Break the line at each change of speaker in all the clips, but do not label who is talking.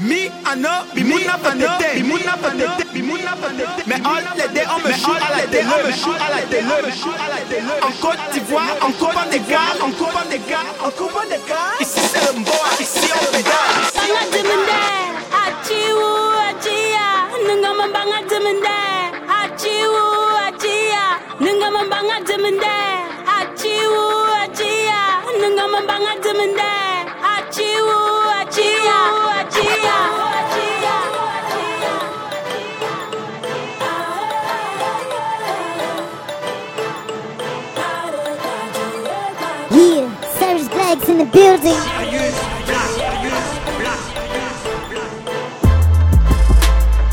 Me, I know, bimuna patete, bimuna patete, bimuna patete. Mais all les deux, on me shoot à la télé, on me shoot à la télé, on me shoot à la télé. En Côte d'Ivoire, en coupant des gars, en coupant des gars, en coupant des gars. Ici c'est le mboa, ici on pédale.
Banga dimende, achiwu, achia, ningama banga dimende, achiwu, achia, ningama banga dimende, achiwu, achia, dimende,
in the building.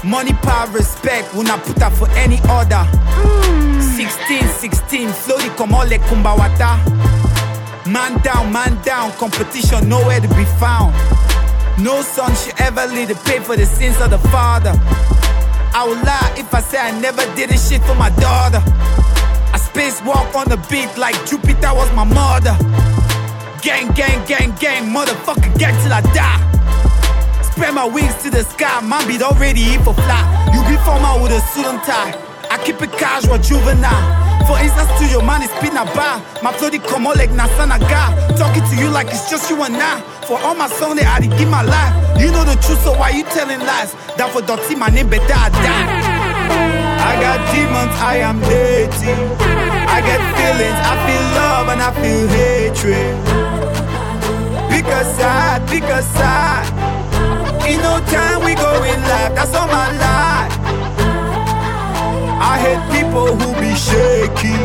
Money, power, respect, we not put up for any order. 16, 16, floaty comme all les kumbawata. Man down, man down, competition nowhere to be found. No son should ever lead to pay for the sins of the father. I would lie if I say I never did this shit for my daughter. I spacewalk on the beat like Jupiter was my mother. Gang, gang, gang, gang, motherfucker, gang till I die. Spread my wings to the sky, man beat already in for fly. You be formal with a suit and tie. I keep it casual, juvenile. For instance, to your man is spin a bar. My flow come on like Nasanaga. Talking to you like it's just you and I. For all my they had to give my life. You know the truth, so why you telling lies? That for dirty, my name better I die. I got demons, I am dirty. I get feelings, I feel love and I feel hatred. Pick a side, pick a side. In no time we go in life, that's all my life. I hate people who be shaky.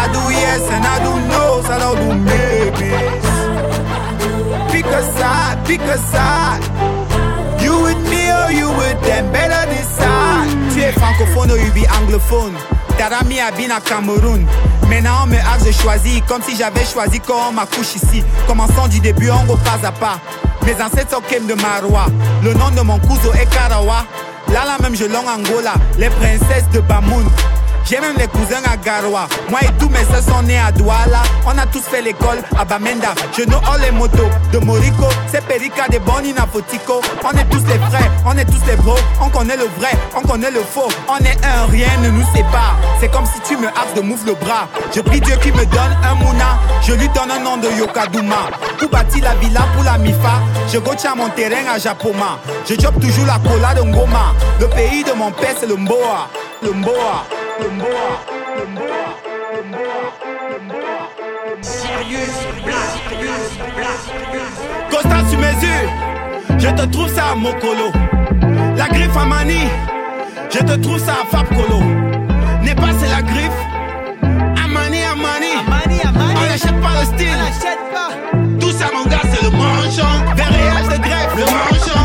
I do yes and I do no's, I don't do maybes. Pick a side, pick a side. You with me or you with them, better anglophone. A been à Cameroun. Maintenant on me axe de choisir comme si j'avais choisi quand on m'accouche ici. Commençons du début, on go pas à pas. Mes ancêtres sont Kem de Marois. Le nom de mon cousin est Karawa. Là là même je long Angola, les princesses de Bamoun. J'ai même les cousins à Garoua. Moi et tous mes soeurs sont nés à Douala. On a tous fait l'école à Bamenda. Je know all les motos de Morico. C'est Perica de Bonina Fotico. On est tous les frères, on est tous les bros. On connaît le vrai, on connaît le faux. On est un, rien ne nous sépare. C'est comme si tu me harces de moufle le bras. Je prie Dieu qui me donne un mouna. Je lui donne un nom de Yokaduma. Pour bâtir la villa pour la Mifa? Je gocha mon terrain à Japoma. Je chope toujours la cola de Ngoma. Le pays de mon père, c'est le Mboa. Le Mboa. Mboa. Constat sur mesure, je te trouve ça à Mokolo. La griffe à Mani, je te trouve ça à Fab Kolo. N'est pas c'est la griffe, Amani Amani. On n'achète pas le style. Tout ça mon gars c'est le manchon. Verréage de greffe, le manchon.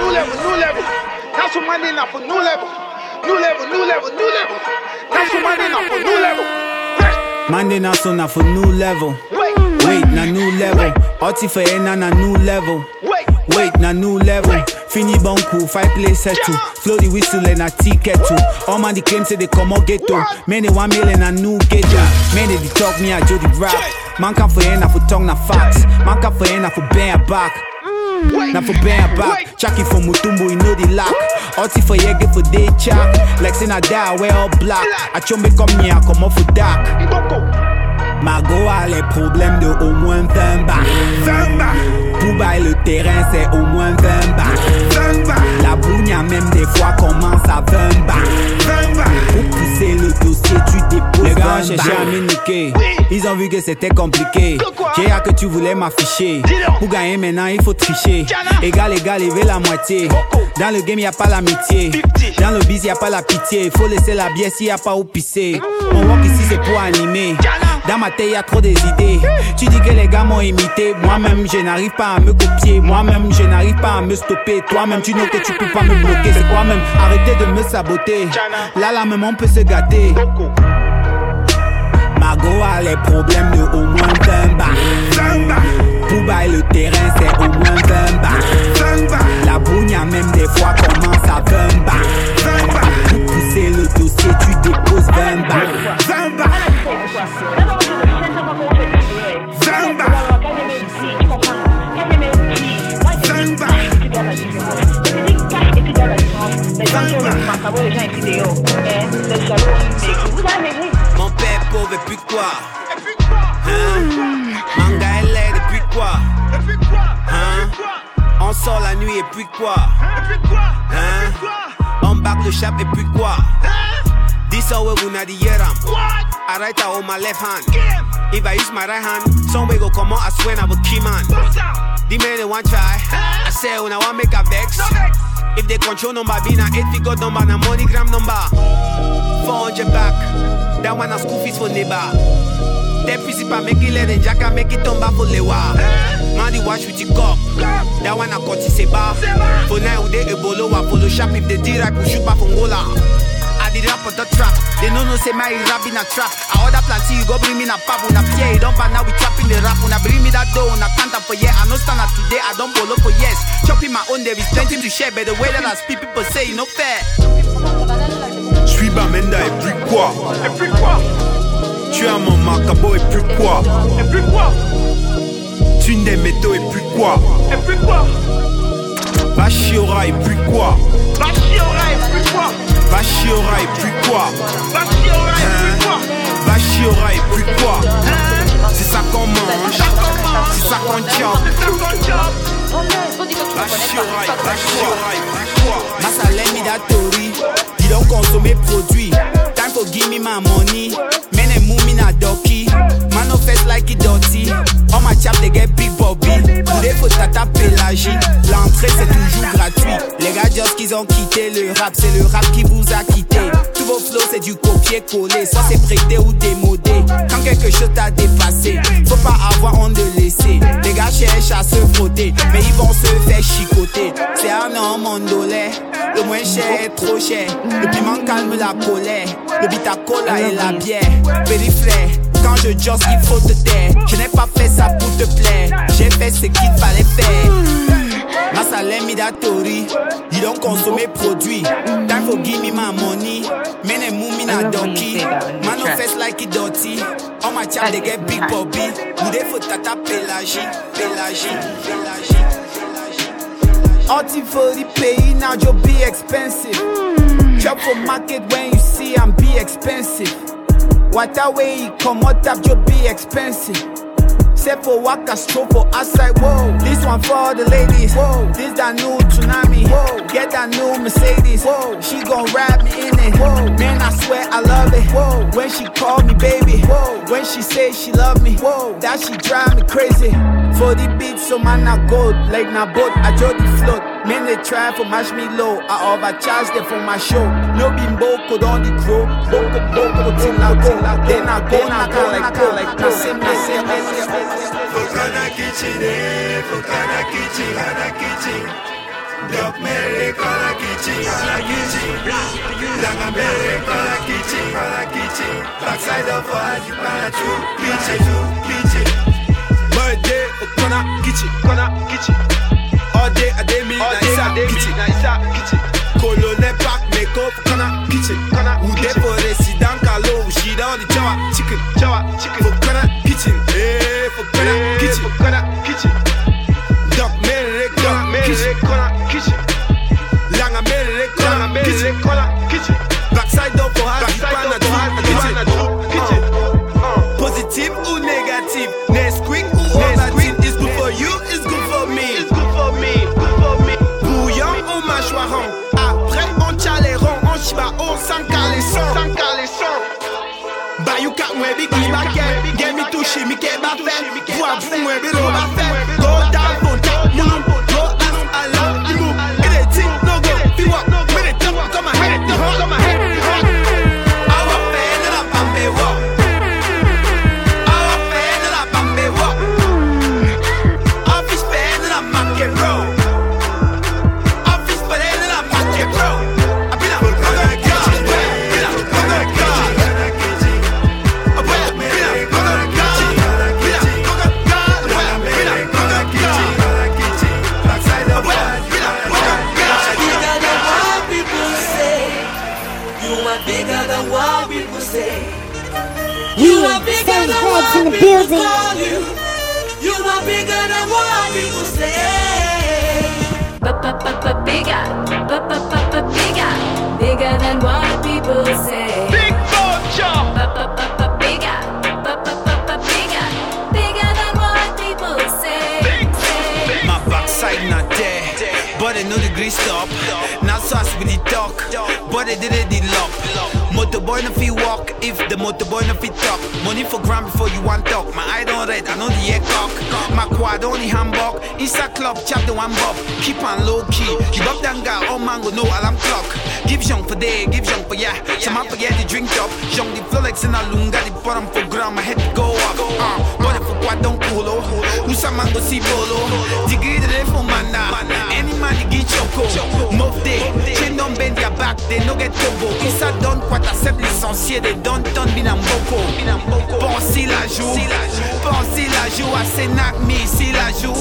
New level, new level. That's what money now for new level. New level, new level, new level. That's what money now for new level.
Monday now so now for new level.
Wait,
Wait, na new level. Oti for na na new level.
wait,
Wait, na new level. Fini coup, five play settle. Flow the whistle and a ticket too. All man the claim say they come out ghetto. Many one million a new ghetto. Many they talk me a Jody rap. Man can for na for tongue na facts. Man can for na for bend back. Na for bend back. Chucky for Mutumbu, you know the lock. Oti for yege for day chak. Like say na die, wear all black. I chombe come here, come off for dark. Margot a les problèmes de au moins 20 bars. 20 bars. Pour bailler le terrain, c'est au moins 20 bars. 20 bars. La bougna même des fois commence à 20 bars. 20 bars. Pour pousser le dossier, tu déposes Les gars cherché à me niquer. Ils ont vu que c'était compliqué. J'ai hâte que tu voulais m'afficher. Pour gagner maintenant, il faut tricher. Égal, égal, lever la moitié.
Coco.
Dans le game, y a pas l'amitié. Dans le biz, y a pas la pitié. Faut laisser la bière s'il y a pas où pisser. On voit qu'ici, c'est pour animer. Dans ma tête, y a trop des idées. Tu dis que les gars m'ont imité. Moi-même, je n'arrive pas à me copier. Moi-même, je n'arrive pas à me stopper. Toi-même, tu know que tu peux pas me bloquer. C'est quoi même Arrêtez de me saboter. Là, là, même, on peut se gâter. Margot a les problèmes de au moins 20 bars. Pour bailler le terrain, c'est au moins 20 bars. La a même des fois commence à 20 bars. Pour pousser le dossier, tu déposes 20 bars. 20 bars. Mon père pauvre et puis quoi? Hein? Manga est et puis quoi? Hein? On sort la nuit et puis quoi? Hein? On back le chap et puis quoi? This how we the yeram. I write out on my left hand If I use my right hand Some way go come out I swear I will key man. The man they want try. I say when I want make a vex if they control number, be na 8 figure number, na MoneyGram number. 400 back, that one a school fees for neighbor. That principal make it let and jacka make it turn back for lewa. Man, the wash with the cup. That one a cut is a bar. For now, they a bolo, a follow shop if they did right, push you back from Gola. Ah. I did rap on the trap. They know no say my rap in a trap. I order plenty, you go bring me na pap. Una fear, you don't ban now we trapping the rap. Una bring me that dough, una count for yeah. I no stand up today, I don't bolo for yes. Chopping my own, there is plenty to share. But the way that I speak, people say, you know fair.
Suis Bamenda et puis quoi?
Et puis quoi?
Tu as mon macabo et puis quoi?
Et puis quoi?
Tu des métaux et puis quoi?
Et puis quoi?
Bachiora et puis quoi?
Bachiora et puis quoi?
Massa let me that tori. You don't consume produit. Time for give me my money. Men and move me na donkey. Manifest like it dirty. All my chap they get big bobby. Today faut tata pélagie. L'entrée c'est toujours gratuit. Les gars just qu'ils ont quitté le rap, c'est le rap qui vous a quitté. Flows c'est du copier-coller. Soit c'est prêté ou démodé. Quand quelque chose t'a dépassé, faut pas avoir honte de laisser. Les gars cherchent à se frotter, mais ils vont se faire chicoter. C'est un homme mondolais. Le moins cher est trop cher. Le piment calme la colère. Le bita cola et la bière. Périphrère. Quand je josse, il faut te taire. Je n'ai pas fait ça pour te plaire. J'ai fait ce qu'il fallait faire. Massa let me that tori. You don't consume a produit. Time for give me my money. Men and move me na donkey. Manifest like it dirty. All my child they get big bobby. Who they for tata pelagie, pelagie, pelagie. Arty for the pay now you be expensive. Chop for market when you see I'm be expensive. What that away come what up you be expensive. Set for waka stroll for outside, whoa. This one for the ladies, whoa. This that new tsunami, whoa. Get that new Mercedes, whoa. She gon' ride me in it, whoa. Man, I swear I love it, whoa. When she call me baby, whoa. When she say she love me, whoa. That she drive me crazy. For the beat, so man I gold, like na boat, I jolly float. Men they try for mash me low, I overcharge them for my show. No bimbo code on the crow, boko boko till I go, then I go, then I go like go, like na same, same, same.
Fokana kitchen, eh, Fokana kitchen, Fokana kitchen. Doc Mary, Kona kitchen, Kona kitchen. Langa Mary, Kona kitchen, Kona kitchen. Backside of us, you wanna do, kitchen, kitchen. Birthday, Fokana kitchen, Kona kitchen. All day, a day, me,
All day, I dey me,
kitchen.
na isa kitchen
Colonel Park, make up, Fokana kitchen.
Kana
Who dey
kitchen.
for resident, Kalo, she down the jawa, chicken.
Jawa chicken
Fokana kitchen, eh, Fokana
Eh,
kitchen.
Kana kitchen
Doc Mary, Kona
Mary
kitchen.
Kana kitchen
Langa Mary, Kona
Mary
kitchen.
Kana kitchen
Backside up for her,
Backside up
san kale
son Bayou
kak mwen bi ki baken Gen mi touche mi ke bafen Vwa vou mwen bi lo
bafen in the building.
You are bigger than what people say.
Bigger, bigger, bigger than what people say.
Big Vulture.
Bigger, bigger, bigger than what people say.
My backside not there, but I know the grease stop. Now so I with the talk, but I did it the lock. Motorboy no fit walk if the motorboy no fit talk. Money for gram before you want talk. My eye don't red, I know the air cock. My quad only handbag. Inside club, chap the one bob. Keep on low key. You up that guy, all mango, no alarm clock. Give young for day, give young for yeah. Some up forget the drink up. Young the Flolex in a lunga, the bottom for gram. My head go up. Uh, but if quad don't cool, who some man go see bolo. Degree the for man now. Any man you get choco. Move day, chain don't bend your back, they no get tobo. Inside don't quite accept licencié, they don't turn bin and boko. Pensez la joue, pensez la joue, I say me, see la joue.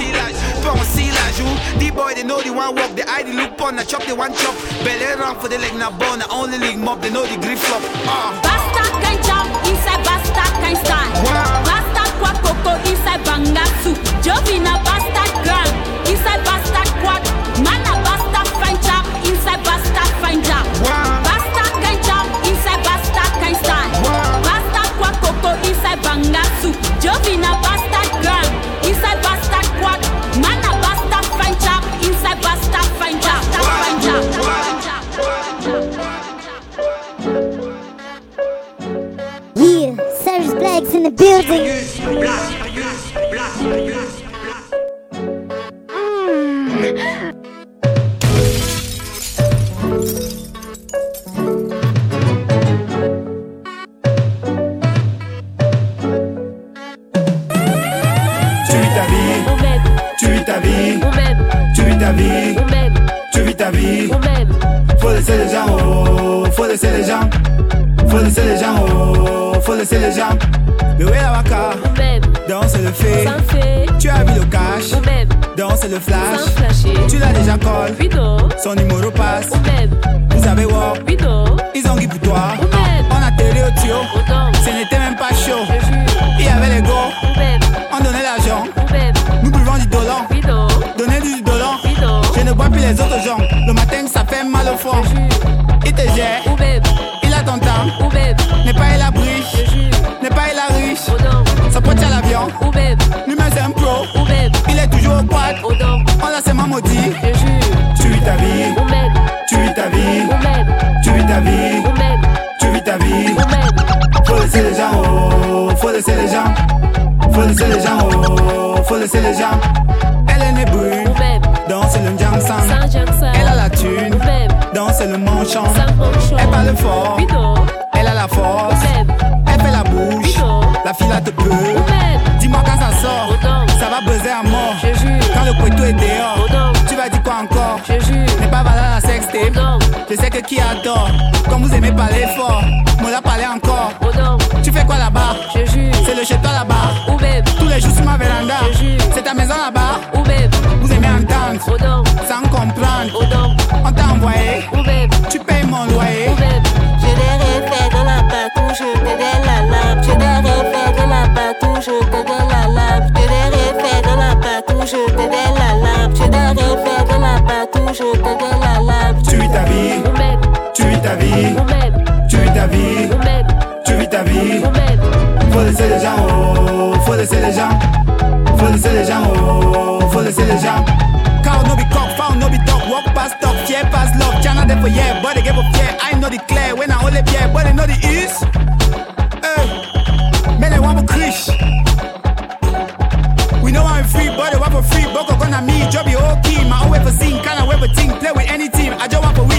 Pensez la joue, the boy they know the one walk, the eye they look on, the chop the one chop. Belly round for the leg na bone, only league mob, they know the grip flop. Ah.
Laisser les gens, faut laisser les gens, oh, faut laisser les gens.
Le way la waka, danse le fait. Tu as vu le cash, danse le flash. Tu l'as déjà call, son numéro passe. Vous avez what? Ils ont dit pour toi. On a télé au tuyau, ce n'était même pas chaud. Il y avait les go, on donnait l'argent. Nous buvons du dollar, donnez du dollar. Je ne bois plus les autres gens. Le matin, ça fait mal au fond. Il te gère, il a ton temps. N'est pas il a briche, n'est pas il a riche. Sa pote à l'avion, lui-même c'est un pro. Il est toujours au quad, on l'a seulement maudit.
Tu vis ta vie, tu vis ta vie, tu vis ta vie, tu vis ta vie. Faut laisser les gens, oh, faut laisser les gens, faut laisser les gens, oh, faut laisser les gens.
Elle est née brune, danse le Njang Sang. Danse le manchon. Elle parle fort, elle a la force. Elle fait la bouche, la fille là te peut. Dis-moi quand ça sort, ça va buzzer à mort. Quand le poteau est dehors, tu vas dire quoi encore? N'est pas valable la sextape. Je sais que qui adore, comme vous aimez parler fort, moi la parler encore. Tu fais quoi là-bas? C'est le chez toi là-bas. Tous les jours sur ma véranda, c'est ta maison là-bas. Vous aimez entendre,
patou, je te donne la lame.
Tu vis ta vie, tu vis ta vie, tu vis ta vie, tu vis ta vie. Faut laisser les gens, oh, faut laisser les gens, faut laisser les gens, oh, faut laisser les gens.
Cow no be cock, found no be dog, walk past talk, fear past love, China there for yeah, but they give up fear. I know the clear when I only fear, but they know the east. Hey, man, they want krish. We know I'm free, but they want for free. Job okay. My own for sing, kinda way for team, play with any team. I just want for win,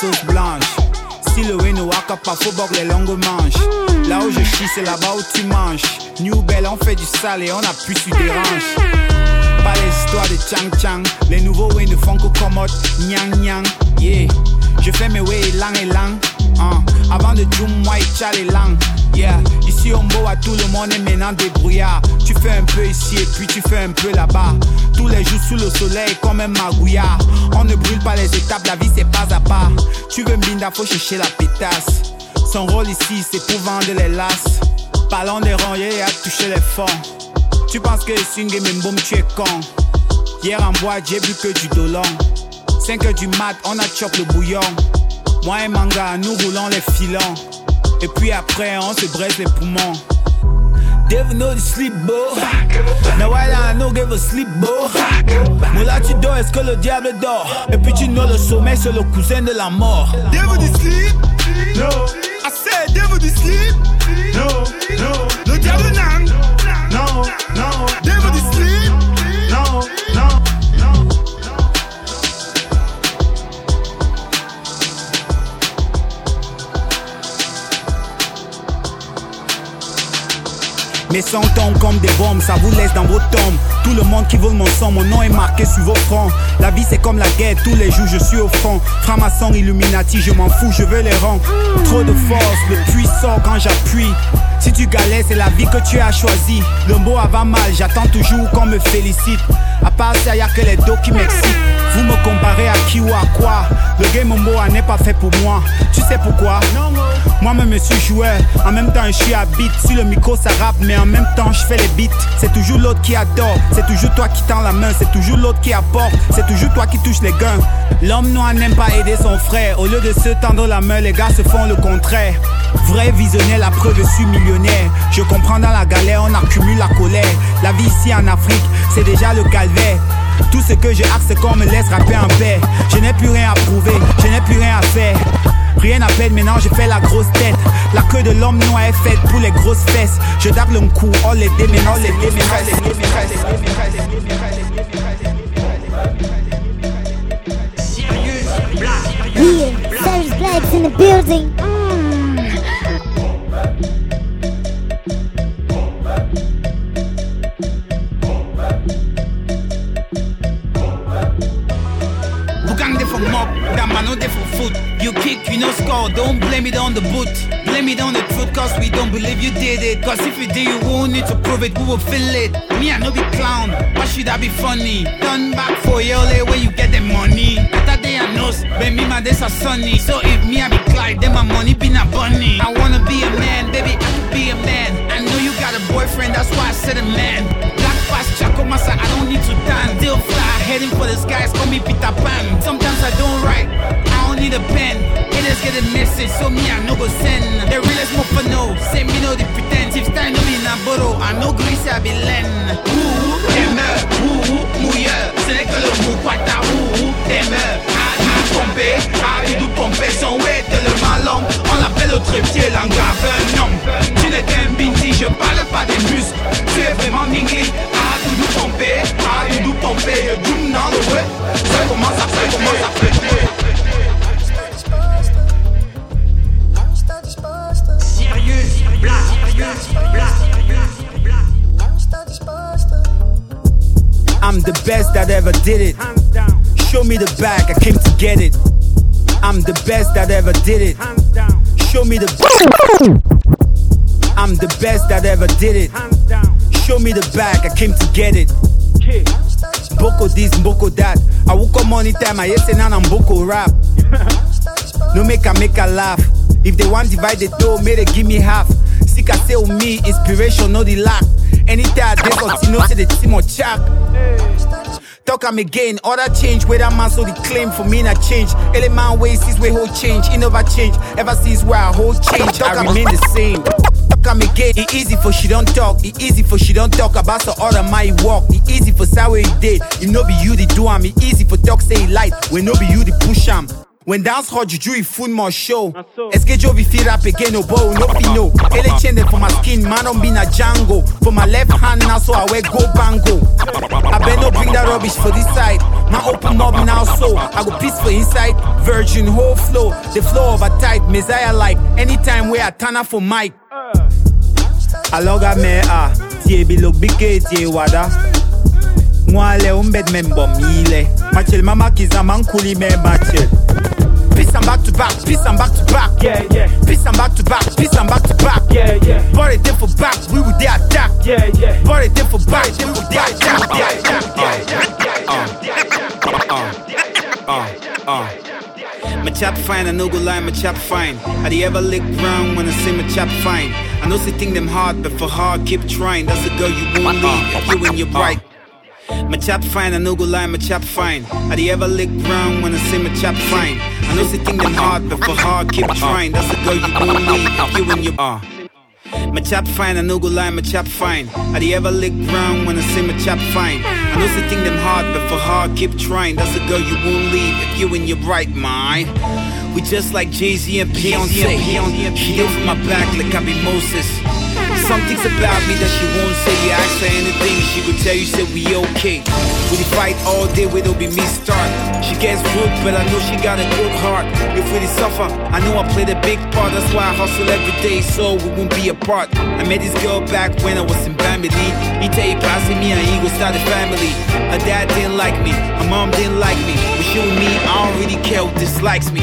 Si le win waka pas faut bord les longues manches. Là où je chie, c'est là-bas où tu manges. New Bell, on fait du sale et on appuie sur des ranges. Pas les histoires de Chang Chang. Les nouveaux ne font que commode. Nyang Nyang. Yeah. Je fais mes way lang et lang. Avant de doom, moi et et lang. Yeah. Ici, on boit à tout le monde est maintenant débrouillard. Tu fais un peu ici et puis tu fais un peu là-bas. Tous les jours sous le soleil comme un magouillard. On ne brûle pas les étapes, la vie c'est pas à pas. Tu veux Mbinda, faut chercher la pétasse. Son rôle ici, c'est pour vendre les lasses. Parlons des rangées et à toucher les fonds. Tu penses que swing et même boom, tu es con. Hier en boîte, j'ai bu que du dolon. 5 heures du mat, on a chop le bouillon. Moi et Manga, nous roulons les filons. Et puis après, on se braise les poumons. Devil know the sleep, bro. Now I know give a sleep, bro. Moula, tu dors, est-ce que le diable dort? Et puis tu know le sommeil, c'est le cousin de la mort.
Devil do sleep? No. I said devil do sleep? No, no. Le diable nan? No, no. Devil do sleep?
Mes sons tombent comme des bombes, ça vous laisse dans vos tombes. Tout le monde qui veut mon sang, mon nom est marqué sur vos fronts. La vie c'est comme la guerre, tous les jours je suis au front. Franc-maçon, Illuminati, je m'en fous, je veux les rangs. Trop de force, le puissant quand j'appuie. Si tu galères, c'est la vie que tu as choisie. Le mot avant mal, j'attends toujours qu'on me félicite. À part ça, y a que les dos qui m'excitent. Vous me comparez à qui ou à quoi Le game Momoa n'est pas fait pour moi. Tu sais pourquoi? Moi-même, je suis joueur. En même temps, je suis à beat. Sur le micro, ça rappe, mais en même temps, je fais les beats. C'est toujours l'autre qui adore. C'est toujours toi qui tends la main. C'est toujours l'autre qui apporte. C'est toujours toi qui touche les gains. L'homme noir n'aime pas aider son frère. Au lieu de se tendre la main, les gars se font le contraire. Vrai visionnaire, la preuve, je suis millionnaire. Je comprends dans la galère, on accumule la colère. La vie ici en Afrique, c'est déjà le calvaire. Tout ce que je axe, c'est qu'on me laisse rapper en paix. Je n'ai plus rien à prouver, je n'ai plus rien à faire. Rien à peine, maintenant je fais la grosse tête. La queue de l'homme noir est faite pour les grosses fesses. Je darde le coup, oh les déménants, les déménants,
Yeah, Serious Blacks in the building.
Mop, Damano de for foot. You kick, you no score, don't blame it on the boot. Blame it on the truth, cause we don't believe you did it. Cause if you did, you won't need to prove it, we will feel it. Me, I no be clown, why should I be funny? Done back for your where you get the money. That day I knows, but me, my days are sunny. So if me, I be Clyde, then my money be not bunny. I wanna be a man, baby, I could be a man. I know you got a boyfriend, that's why I said a man. Black fast, I don't need to tan. Still fly, heading for the skies, call me Peter Pan. Sometimes I don't write, I don't need a pen. Haters get a message, so me I no go send. The realest mo for no, say me no the pretend. If style no be na boro, I no grease I be len. Ouh, mouilleur, ce n'est que le mou pata, ouh, aimeur. Pompée, aride ou Pompée sont ouais tellement On l'appelle au trépied, Tu n'es qu'un binti, je parle pas des muscles. Tu es vraiment ningli, ou ou doom dans le web Ça commence à faire, I'm the best that ever did it. Show me the bag, I came to get it. I'm the best that ever did it. Show me the I'm the best that ever did it. Show me the bag, I came to get it. Boko this, Boko that. I woke up money time, I yes and I'm Boko rap. No make a make a laugh. If they want divide the dough, may they give me half. Sick I say oh, me, inspiration, no the lack. Anytime I dey continue, say the team on chap. Talk am again, other change where that man so the claim for me not change. Ele man way sees where whole change, he never change. Ever since where I whole change, talk I remain the same. Talk am again, it easy for she don't talk, it easy for she don't talk about so other my walk. It easy for say where he did, it no be you the do am. It easy for talk say light, when no be you the push am. When dance hot juju it food more show. Ah, Eskejo vi feel rap again oh, no bow no fi no. Ele change for my skin man on be na Django. For my left hand now so I wear go bango. I bet no bring that rubbish for this side. My open up now so I go peace for inside. Virgin whole flow, the flow of a type Messiah like. Anytime where I turn up for mic. Uh. Aloga me a tie bi look big tie wada. Mwale umbed membo mile. Machel mama kiza mankuli me machel. Peace and back to back, peace and back to back.
Yeah, yeah,
Peace and back to back, peace and back to back.
yeah, yeah,
Body there for back, we would there attack.
yeah, yeah.
Body there for back, we would there attack. Yeah, yeah, yeah, yeah, yeah. Uh, uh, uh, my chop fine, I no go lie, my chop fine. Had you ever lick round when I say my chop fine? I know they think them hard, but for hard, keep trying. That's the girl you won't leave you and your bright. My chop fine, I no go lie, my chop fine. Had you ever lick round when I say my chop fine? I know they think them hard, but for hard, keep trying. That's the girl you won't leave if you and your uh. My chop fine, I no go lie, my chop fine. Had you ever lick round when I say my chop fine? I know they think them hard, but for hard, keep trying. That's the girl you won't leave if you in your right mind. We just like Jay Z and Beyonce. She for my back like I be Moses. Things about me that she won't say. You ask her anything, she could tell you say we okay. We fight all day, we don't be me start. She gets rude, but I know she got a good heart. If we suffer, I know I played a big part. That's why I hustle every day, so we won't be apart. I met this girl back when I was in Bambi. He tell you passing me and he go start a family. Her dad didn't like me, her mom didn't like me. But she with me, I don't really care who dislikes me.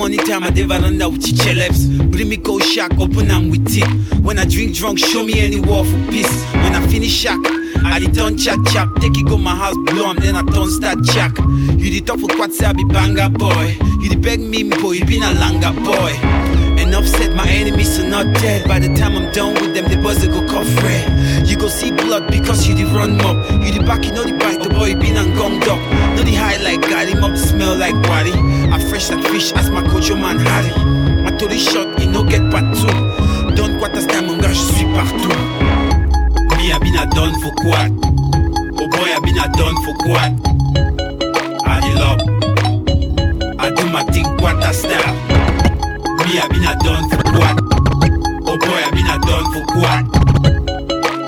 Morning time, I did veranda with celebs. Bring me cold shack, open am with it. When I drink drunk, show me any war for peace. When I finish shack, I turn chat chat. Take it go my house, blow am, then I turn start jack. You did talk for say I be banger boy. You did beg me, boy, you been a langa boy. Enough said my enemies are not dead. By the time I'm done with them, the buzz they go cough red. You go see blood because you the run mob. You the back, you know the bite, the boy been and gonged up. The high like God, him up smell like body. I fresh like fish, as my coach, man Harry. My to shot, you no get part two. Don't quarter time, mon gars, je suis partout. Been a done for quad. Oh boy, I been a done for quad. I love. I do my thing quarter style. Me, I been a done for quad. Oh boy, I been a done for quad.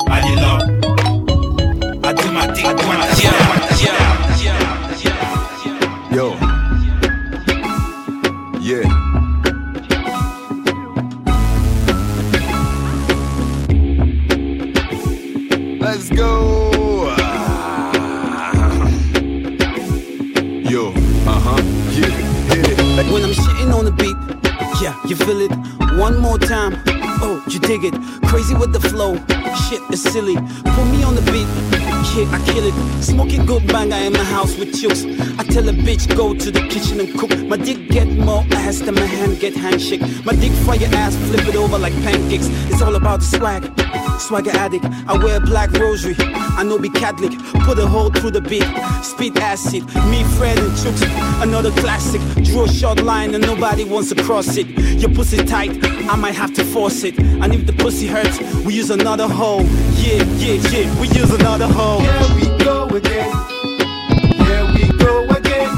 I love. Feel it. One more time, Oh, you dig it? Crazy with the flow. Shit is silly. Put me on the beat. Yeah, I kill it. Smoking good banger in my house with chooks. I tell a bitch go to the kitchen and cook. My dick get more ass than my hand get handshake. My dick fire ass, flip it over like pancakes. It's all about the swag. Swagger addict. I wear black rosary. I know be Catholic. Put a hole through the beat. Speed acid. Me, Fred, and chooks. Another classic. Draw a short line and nobody wants to cross it. Your pussy tight. I might have to force it. And if the pussy hurts, we use another hole. Yeah, yeah, yeah. We use another hole.
Here we go again. Here we go again.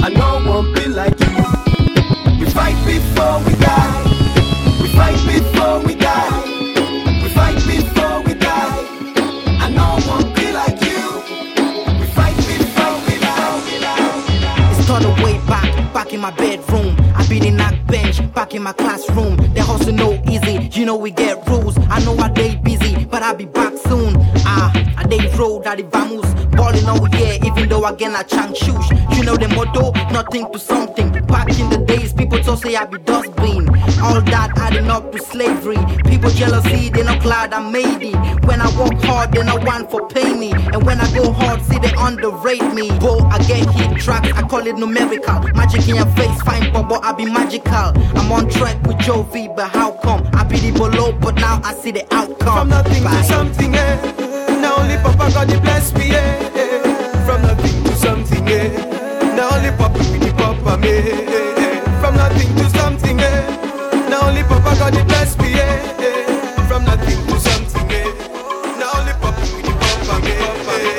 I know won't be like you. We fight before we die.
In my bedroom. I be the knock bench, back in my classroom. The hustle no easy, you know we get rules. I know I day busy, but I'll be back soon. I day road, I vamos. Balling all year, even though again I chang shoes. You know the motto, nothing to something. Back in the days, people just say I be dustbin. All that adding up to slavery. People jealousy, they not glad I made it. When I work hard, they not want for pay me. And when I go hard, see they underrate me. Bo, I get hit tracks, I call it numerical. Magic in your face, fine, but I be magical. I'm on track with Joe V, but how come? I be the below, but now I see the outcome.
From nothing
Bye.
to something, eh. Only Papa God he bless me, eh. eh. From nothing to something, eh. Now only Papa the Papa me, eh. eh. From nothing to something, eh. Now only Papa God he bless me, eh. eh. From nothing to something, eh. Now only Papa the Papa me, Papa me.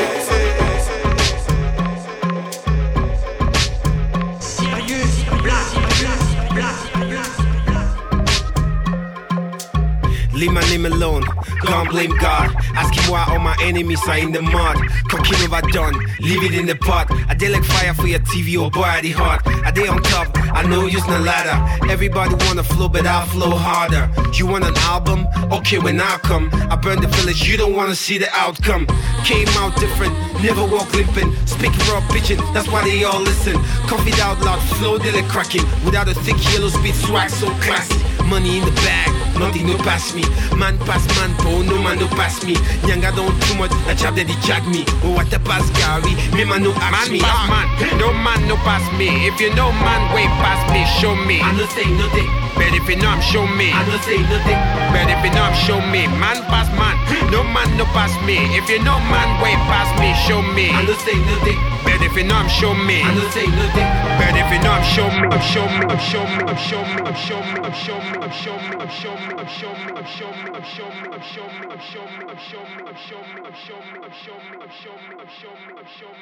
Leave my name alone, can't blame God. Asking why all my enemies are in the mud. Cooking overdone, leave it in the pot. I did like fire for your TV, I did hot. I did on top, I know use no ladder. Everybody wanna flow, but I'll flow harder. You want an album? Okay, when I come, I burn the village, you don't wanna see the outcome. Came out different, never walk limping. Speaking raw bitching, that's why they all listen. Coffee out loud, flow till it cracking. Without a thick yellow speed swag, so classy. Money in the bag, nothing no pass me. Man pass man, po, no man no pass me. Nyanga don't too much, a chap that he jag me. Oh, what a pass Gary, me man no ask
Man
me.
pass ah. man, no man no pass me. If you know man wait pass me, show me.
I no say nothing,
But if you know I'm show me.
I no say nothing.
But if you know I'm show me. Man pass man, no man no pass me. If you know man way pass me, show me.
I no say nothing,
But if you know I'm show me.
I no say nothing.
But if you know I'm show me, I'm show me, I'm show me, I'm show me, I'm show me, I'm show me, I'm show me, I'm show me, I'm show me, I'm show me, I'm show me, I'm show me, I'm show me, I'm show me, I'm show me, I'm show me, I'm show me, I'm show me, I'm show me, I'm show me.